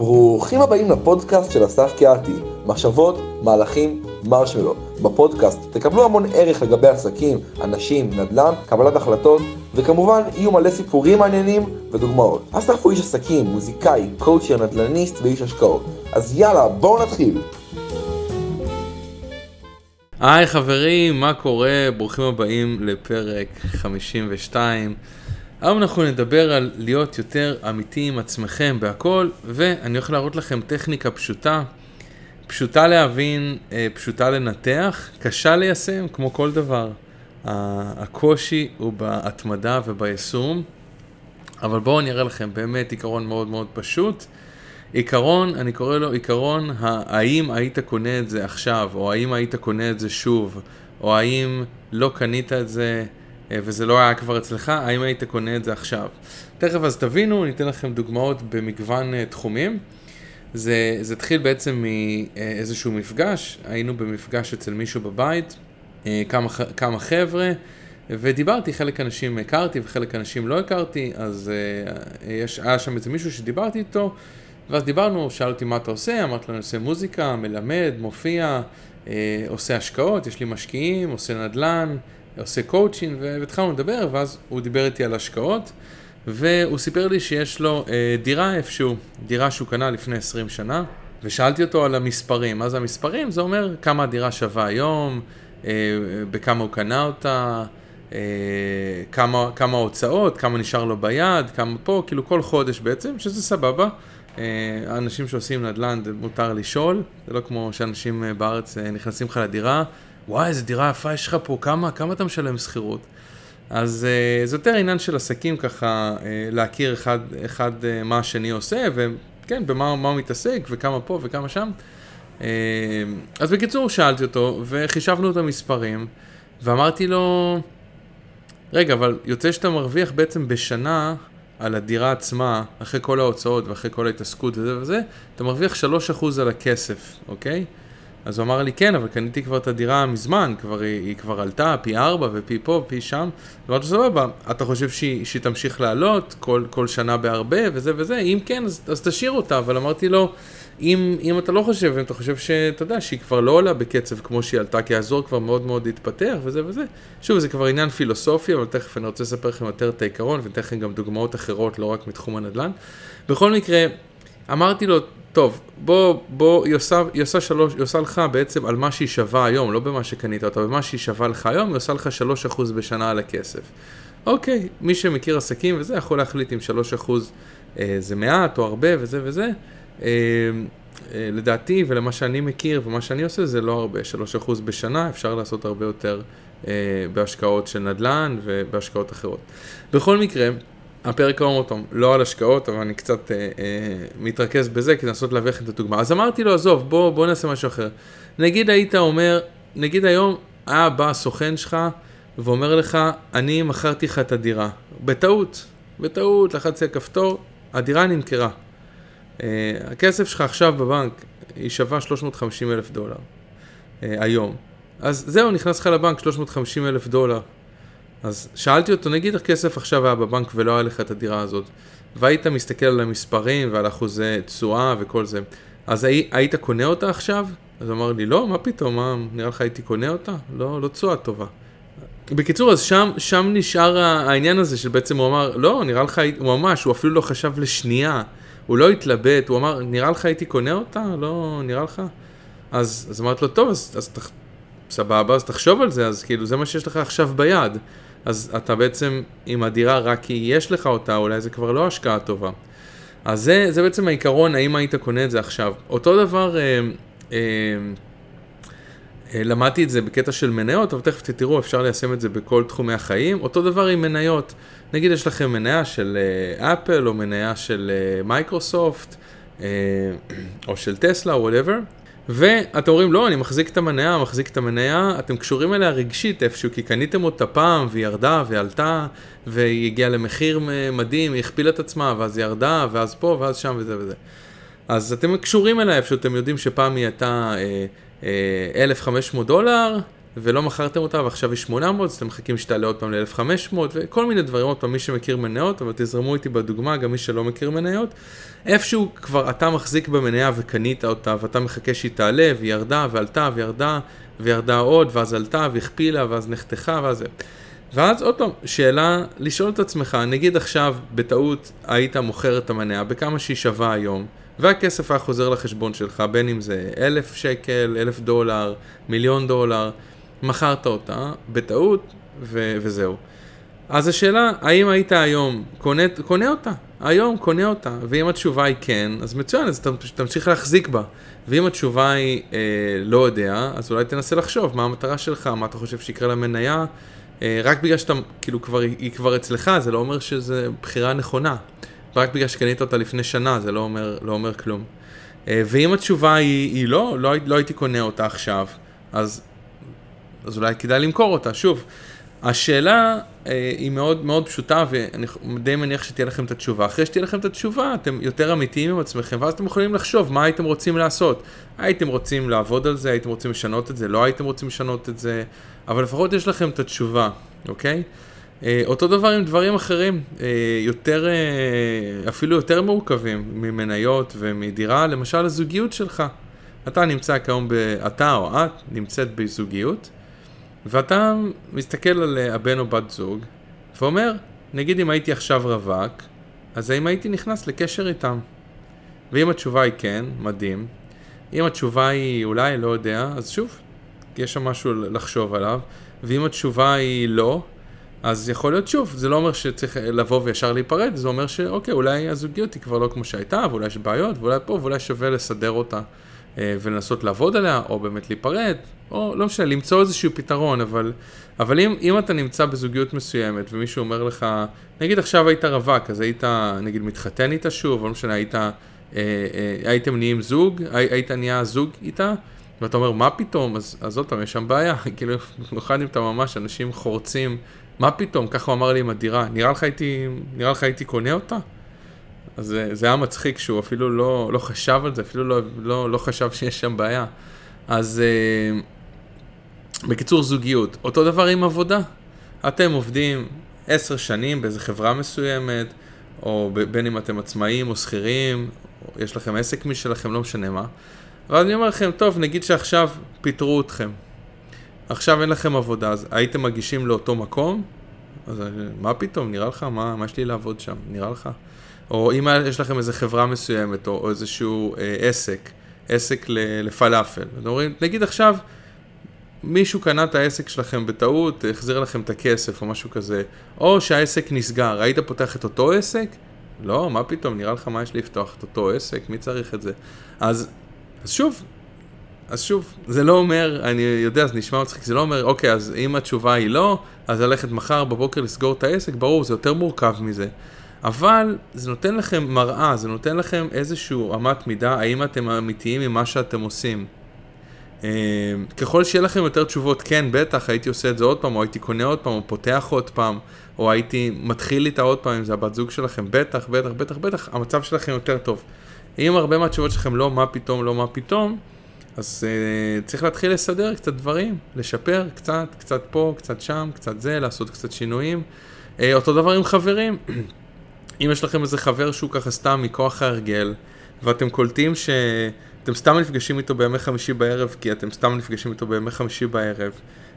ברוכים הבאים לפודקאסט של אסף קיאתי, מחשבות, מהלכים, מרשמלו. בפודקאסט תקבלו המון ערך לגבי עסקים, אנשים, נדל"ן, קבלת החלטות, וכמובן יהיו מלא סיפורים מעניינים ודוגמאות. אסף הוא איש עסקים, מוזיקאי, קואוצ'ר, נדל"ניסט ואיש השקעות. אז יאללה, בואו נתחיל. היי חברים, מה קורה? ברוכים הבאים לפרק 52. היום אנחנו נדבר על להיות יותר אמיתי עם עצמכם בהכל, ואני הולך להראות לכם טכניקה פשוטה, פשוטה להבין, אה, פשוטה לנתח, קשה ליישם, כמו כל דבר. הקושי הוא בהתמדה וביישום, אבל בואו אני אראה לכם באמת עיקרון מאוד מאוד פשוט. עיקרון, אני קורא לו עיקרון האם היית קונה את זה עכשיו, או האם היית קונה את זה שוב, או האם לא קנית את זה וזה לא היה כבר אצלך, האם היית קונה את זה עכשיו. תכף אז תבינו, ניתן לכם דוגמאות במגוון אה, תחומים. זה, זה התחיל בעצם מאיזשהו מפגש, היינו במפגש אצל מישהו בבית, אה, כמה, כמה חבר'ה, ודיברתי, חלק אנשים הכרתי וחלק אנשים לא הכרתי, אז יש, היה שם איזה מישהו שדיברתי איתו, ואז דיברנו, שאל אותי מה אתה עושה, אמרתי לו אני עושה מוזיקה, מלמד, מופיע, עושה השקעות, יש לי משקיעים, עושה נדל"ן, עושה קואוצ'ין, והתחלנו לדבר, ואז הוא דיבר איתי על השקעות, והוא סיפר לי שיש לו אה, דירה איפשהו, דירה שהוא קנה לפני 20 שנה, ושאלתי אותו על המספרים. מה זה המספרים? זה אומר כמה הדירה שווה היום, אה, בכמה הוא קנה אותה, אה, כמה, כמה הוצאות, כמה נשאר לו ביד, כמה פה, כאילו כל חודש בעצם, שזה סבבה. אה, האנשים שעושים נדל"ן, מותר לשאול, זה לא כמו שאנשים אה, בארץ אה, נכנסים לך לדירה. וואי, איזה דירה יפה יש לך פה, כמה, כמה אתה משלם שכירות? אז uh, זה יותר עניין של עסקים ככה, uh, להכיר אחד, אחד uh, מה השני עושה, וכן, במה הוא מתעסק, וכמה פה וכמה שם. Uh, אז בקיצור, שאלתי אותו, וחישבנו את המספרים, ואמרתי לו, רגע, אבל יוצא שאתה מרוויח בעצם בשנה על הדירה עצמה, אחרי כל ההוצאות ואחרי כל ההתעסקות וזה וזה, אתה מרוויח 3% על הכסף, אוקיי? אז הוא אמר לי, כן, אבל קניתי כבר את הדירה מזמן, כבר, היא, היא כבר עלתה פי ארבע ופי פה ופי שם. אמרתי, סבבה, אתה חושב שהיא, שהיא תמשיך לעלות כל, כל שנה בהרבה וזה וזה? אם כן, אז, אז תשאיר אותה. אבל אמרתי לו, אם, אם אתה לא חושב, אם אתה חושב שאתה יודע שהיא כבר לא עולה בקצב כמו שהיא עלתה, כי האזור כבר מאוד מאוד התפתח וזה וזה. שוב, זה כבר עניין פילוסופי, אבל תכף אני רוצה לספר לכם יותר את העיקרון, ואתן לכם גם דוגמאות אחרות, לא רק מתחום הנדל"ן. בכל מקרה, אמרתי לו, טוב, בוא, בוא, היא עושה, היא עושה שלוש, היא עושה לך בעצם על מה שהיא שווה היום, לא במה שקנית אותה, במה שהיא שווה לך היום, היא עושה לך שלוש אחוז בשנה על הכסף. אוקיי, מי שמכיר עסקים וזה, יכול להחליט אם שלוש אחוז אה, זה מעט או הרבה וזה וזה. אה, אה, לדעתי ולמה שאני מכיר ומה שאני עושה זה לא הרבה, שלוש אחוז בשנה, אפשר לעשות הרבה יותר אה, בהשקעות של נדל"ן ובהשקעות אחרות. בכל מקרה, הפרק היום אותו, לא על השקעות, אבל אני קצת אה, אה, מתרכז בזה כדי לנסות להביא לכם את הדוגמה. אז אמרתי לו, עזוב, בוא, בוא נעשה משהו אחר. נגיד היית אומר, נגיד היום היה בא הסוכן שלך ואומר לך, אני מכרתי לך את הדירה. בטעות, בטעות, לחצתי על כפתור, הדירה נמכרה. אה, הכסף שלך עכשיו בבנק, היא שווה 350 אלף דולר אה, היום. אז זהו, נכנס לך לבנק 350 אלף דולר. אז שאלתי אותו, נגיד הכסף עכשיו היה בבנק ולא היה לך את הדירה הזאת, והיית מסתכל על המספרים ועל אחוזי תשואה וכל זה, אז הי, היית קונה אותה עכשיו? אז אמר לי, לא, מה פתאום, מה, נראה לך הייתי קונה אותה? לא, לא תשואה טובה. בקיצור, אז שם, שם נשאר העניין הזה שבעצם הוא אמר, לא, נראה לך, הוא ממש, הוא אפילו לא חשב לשנייה, הוא לא התלבט, הוא אמר, נראה לך הייתי קונה אותה? לא, נראה לך? אז, אז אמרתי לו, טוב, אז, אז תח, סבבה, אז תחשוב על זה, אז כאילו, זה מה שיש לך עכשיו ביד. אז אתה בעצם עם הדירה רק כי יש לך אותה, אולי זה כבר לא השקעה טובה. אז זה, זה בעצם העיקרון, האם היית קונה את זה עכשיו. אותו דבר, אה, אה, אה, למדתי את זה בקטע של מניות, אבל תכף תראו, אפשר ליישם את זה בכל תחומי החיים. אותו דבר עם מניות. נגיד יש לכם מניה של אה, אפל, או מניה של אה, מייקרוסופט, אה, או של טסלה, או whatever. ואתם אומרים, לא, אני מחזיק את המניה, מחזיק את המניה, אתם קשורים אליה רגשית איפשהו, כי קניתם אותה פעם, והיא ירדה, והיא עלתה, והיא הגיעה למחיר מדהים, היא הכפילה את עצמה, ואז היא ירדה, ואז פה, ואז שם, וזה וזה. אז אתם קשורים אליה איפשהו, אתם יודעים שפעם היא הייתה אה, אה, 1,500 דולר, ולא מכרתם אותה ועכשיו היא 800, אז אתם מחכים שתעלה עוד פעם ל-1500 וכל מיני דברים, עוד פעם מי שמכיר מניות, אבל תזרמו איתי בדוגמה, גם מי שלא מכיר מניות, איפשהו כבר אתה מחזיק במניה וקנית אותה ואתה מחכה שהיא תעלה והיא ירדה ועלתה וירדה וירדה עוד ואז עלתה והכפילה ואז נחתכה ואז זה. ואז עוד פעם, שאלה לשאול את עצמך, נגיד עכשיו בטעות היית מוכר את המניה בכמה שהיא שווה היום, והכסף היה חוזר לחשבון שלך, בין אם זה אלף שקל, אלף דולר, מיליון דולר, מכרת אותה בטעות ו- וזהו. אז השאלה, האם היית היום קונה, קונה אותה? היום קונה אותה, ואם התשובה היא כן, אז מצוין, אז תמשיך להחזיק בה. ואם התשובה היא אה, לא יודע, אז אולי תנסה לחשוב מה המטרה שלך, מה אתה חושב שיקרה למניה, אה, רק בגלל שאתה, כאילו, כבר, היא כבר אצלך, זה לא אומר שזו בחירה נכונה. רק בגלל שקנית אותה לפני שנה, זה לא אומר, לא אומר כלום. אה, ואם התשובה היא, היא לא, לא, לא הייתי קונה אותה עכשיו, אז, אז אולי כדאי למכור אותה. שוב, השאלה אה, היא מאוד מאוד פשוטה, ואני די מניח שתהיה לכם את התשובה. אחרי שתהיה לכם את התשובה, אתם יותר אמיתיים עם עצמכם, ואז אתם יכולים לחשוב מה הייתם רוצים לעשות. הייתם רוצים לעבוד על זה, הייתם רוצים לשנות את זה, לא הייתם רוצים לשנות את זה, אבל לפחות יש לכם את התשובה, אוקיי? אה, אותו דבר עם דברים אחרים, אה, יותר, אה, אפילו יותר מורכבים ממניות ומדירה, למשל הזוגיות שלך. אתה נמצא כיום, ב... אתה או את נמצאת בזוגיות, ואתה מסתכל על הבן או בת זוג, ואומר, נגיד אם הייתי עכשיו רווק, אז האם הייתי נכנס לקשר איתם? ואם התשובה היא כן, מדהים. אם התשובה היא אולי, לא יודע, אז שוב, יש שם משהו לחשוב עליו. ואם התשובה היא לא, אז יכול להיות שוב, זה לא אומר שצריך לבוא וישר להיפרד, זה אומר שאוקיי, אולי הזוגיות היא כבר לא כמו שהייתה, ואולי יש בעיות, ואולי פה, ואולי שווה לסדר אותה אה, ולנסות לעבוד עליה, או באמת להיפרד, או לא משנה, למצוא איזשהו פתרון, אבל, אבל אם, אם אתה נמצא בזוגיות מסוימת ומישהו אומר לך, נגיד עכשיו היית רווק, אז היית נגיד מתחתן איתה שוב, לא משנה, היית, אה, אה, הייתם נהיים זוג, היית נהיה זוג איתה, ואתה אומר, מה פתאום? אז, אז עוד פעם, יש שם בעיה, כאילו, במיוחד אם אתה ממש, אנשים חורצים, מה פתאום? ככה הוא אמר לי עם הדירה, נראה לך הייתי, נראה לך הייתי קונה אותה? אז זה, היה מצחיק שהוא אפילו לא, לא חשב על זה, אפילו לא, לא, לא חשב שיש שם בעיה. אז אה, בקיצור, זוגיות. אותו דבר עם עבודה. אתם עובדים עשר שנים באיזה חברה מסוימת, או בין אם אתם עצמאים או שכירים, יש לכם עסק משלכם, לא משנה מה. ואז אני אומר לכם, טוב, נגיד שעכשיו פיטרו אתכם. עכשיו אין לכם עבודה, אז הייתם מגישים לאותו מקום? אז מה פתאום, נראה לך, מה, מה יש לי לעבוד שם, נראה לך? או אם יש לכם איזה חברה מסוימת, או, או איזשהו אה, עסק, עסק לפלאפל. אתם אומרים, נגיד עכשיו, מישהו קנה את העסק שלכם בטעות, החזיר לכם את הכסף או משהו כזה, או שהעסק נסגר, היית פותח את אותו עסק? לא, מה פתאום, נראה לך מה יש לפתוח את אותו עסק, מי צריך את זה? אז, אז שוב, אז שוב, זה לא אומר, אני יודע, זה נשמע מצחיק, זה לא אומר, אוקיי, אז אם התשובה היא לא, אז ללכת מחר בבוקר לסגור את העסק, ברור, זה יותר מורכב מזה. אבל זה נותן לכם מראה, זה נותן לכם איזשהו אמת מידה, האם אתם אמיתיים עם מה שאתם עושים. אה, ככל שיהיה לכם יותר תשובות, כן, בטח, הייתי עושה את זה עוד פעם, או הייתי קונה עוד פעם, או פותח עוד פעם, או הייתי מתחיל איתה עוד פעם, אם זה הבת זוג שלכם, בטח, בטח, בטח, בטח, המצב שלכם יותר טוב. אם הרבה מהתשובות שלכם לא מה פתאום, לא מה פתאום, אז uh, צריך להתחיל לסדר קצת דברים, לשפר קצת, קצת פה, קצת שם, קצת זה, לעשות קצת שינויים. Uh, אותו דבר עם חברים. אם יש לכם איזה חבר שהוא ככה סתם מכוח ההרגל, ואתם קולטים שאתם סתם נפגשים איתו בימי חמישי בערב, כי אתם סתם נפגשים איתו בימי חמישי בערב,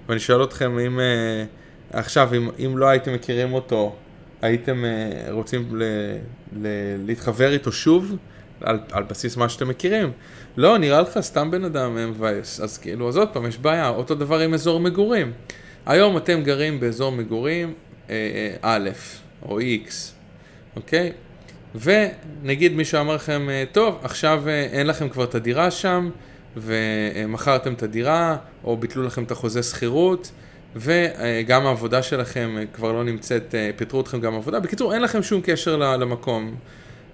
ואני שואל אתכם אם uh, עכשיו, אם, אם לא הייתם מכירים אותו, הייתם uh, רוצים ל, ל, להתחבר איתו שוב? על, על בסיס מה שאתם מכירים. לא, נראה לך סתם בן אדם מבאס. אז כאילו, אז עוד פעם, יש בעיה. אותו דבר עם אזור מגורים. היום אתם גרים באזור מגורים אה, אה, א' או X, אוקיי? ונגיד מישהו אמר לכם, אה, טוב, עכשיו אה, אין לכם כבר את הדירה שם, ומכרתם את הדירה, או ביטלו לכם את החוזה שכירות, וגם העבודה שלכם כבר לא נמצאת, פיטרו אתכם גם עבודה. בקיצור, אין לכם שום קשר למקום.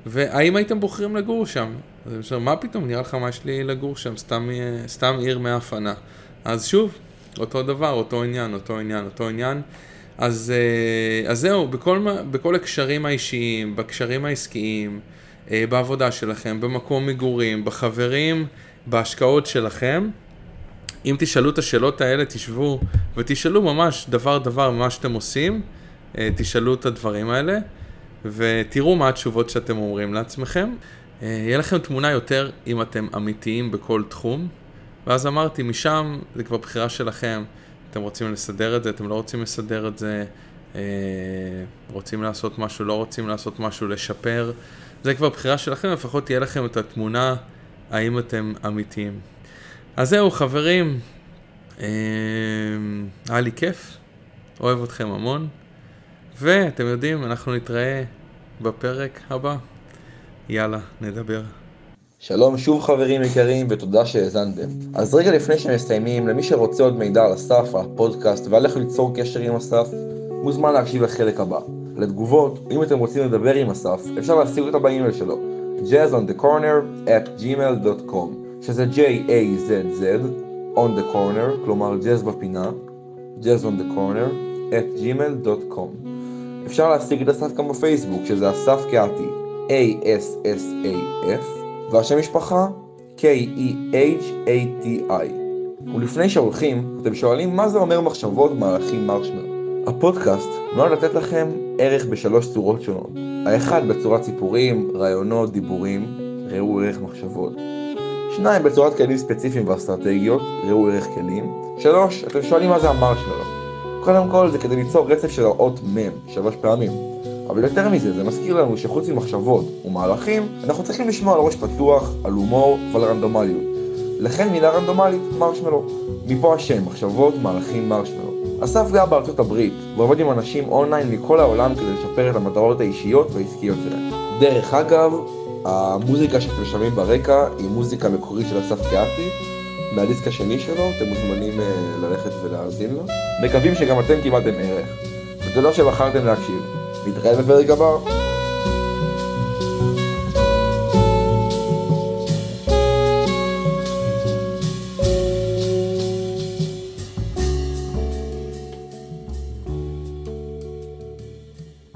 והאם הייתם בוחרים לגור שם? אז אני חושב, מה פתאום, נראה לך מה יש לי לגור שם, סתם, סתם עיר מאפנה. אז שוב, אותו דבר, אותו עניין, אותו עניין, אותו עניין. אז, אה, אז זהו, בכל, בכל הקשרים האישיים, בקשרים העסקיים, אה, בעבודה שלכם, במקום מגורים, בחברים, בהשקעות שלכם, אם תשאלו את השאלות האלה, תשבו ותשאלו ממש דבר דבר מה שאתם עושים, אה, תשאלו את הדברים האלה, ותראו מה התשובות שאתם אומרים לעצמכם. יהיה לכם תמונה יותר אם אתם אמיתיים בכל תחום, ואז אמרתי, משם זה כבר בחירה שלכם. אתם רוצים לסדר את זה, אתם לא רוצים לסדר את זה, אה, רוצים לעשות משהו, לא רוצים לעשות משהו, לשפר. זה כבר בחירה שלכם, לפחות תהיה לכם את התמונה האם אתם אמיתיים. אז זהו, חברים, אה, היה לי כיף, אוהב אתכם המון, ואתם יודעים, אנחנו נתראה בפרק הבא. יאללה, נדבר. שלום שוב חברים יקרים ותודה שהאזנתם. אז רגע לפני שמסיימים, למי שרוצה עוד מידע על אסף, הפודקאסט ועל איך ליצור קשר עם אסף, מוזמן להקשיב לחלק הבא. לתגובות, אם אתם רוצים לדבר עם אסף, אפשר להשיג אותה באימייל שלו, jazzonthecorner at gmail.com, שזה J-A-Z-Z, on the corner, כלומר jazz בפינה, jazz on the corner, at gmail.com. אפשר להשיג את אסף גם בפייסבוק, שזה אסף קהתי, A-S-S-A-F, והשם משפחה, K-E-H-A-T-I. ולפני שהולכים, אתם שואלים מה זה אומר מחשבות מהלכים מרשמלו. הפודקאסט נועד לתת לכם ערך בשלוש צורות שונות. האחד בצורת סיפורים, רעיונות, דיבורים, ראו ערך מחשבות. שניים בצורת כלים ספציפיים ואסטרטגיות, ראו ערך כלים. שלוש, אתם שואלים מה זה המרשמלו. קודם כל זה כדי ליצור רצף של האות מ' שלוש פעמים. אבל יותר מזה, זה מזכיר לנו שחוץ ממחשבות ומהלכים, אנחנו צריכים לשמוע על ראש פתוח, על הומור ועל רנדומליות. לכן מילה רנדומלית, מרשמלו. מפה השם, מחשבות, מהלכים, מרשמלו. אסף גר בארצות הברית, ועובד עם אנשים אונליין מכל העולם כדי לשפר את המטרות האישיות והעסקיות שלהם. דרך אגב, המוזיקה שאתם שומעים ברקע היא מוזיקה מקורית של אסף קהתי, מהדיסק השני שלו, אתם מוזמנים uh, ללכת ולהאזין לו. מקווים שגם אתם קיבלתם ערך. ותודה שבחרתם להקשיב. נתראה בפרק הבא.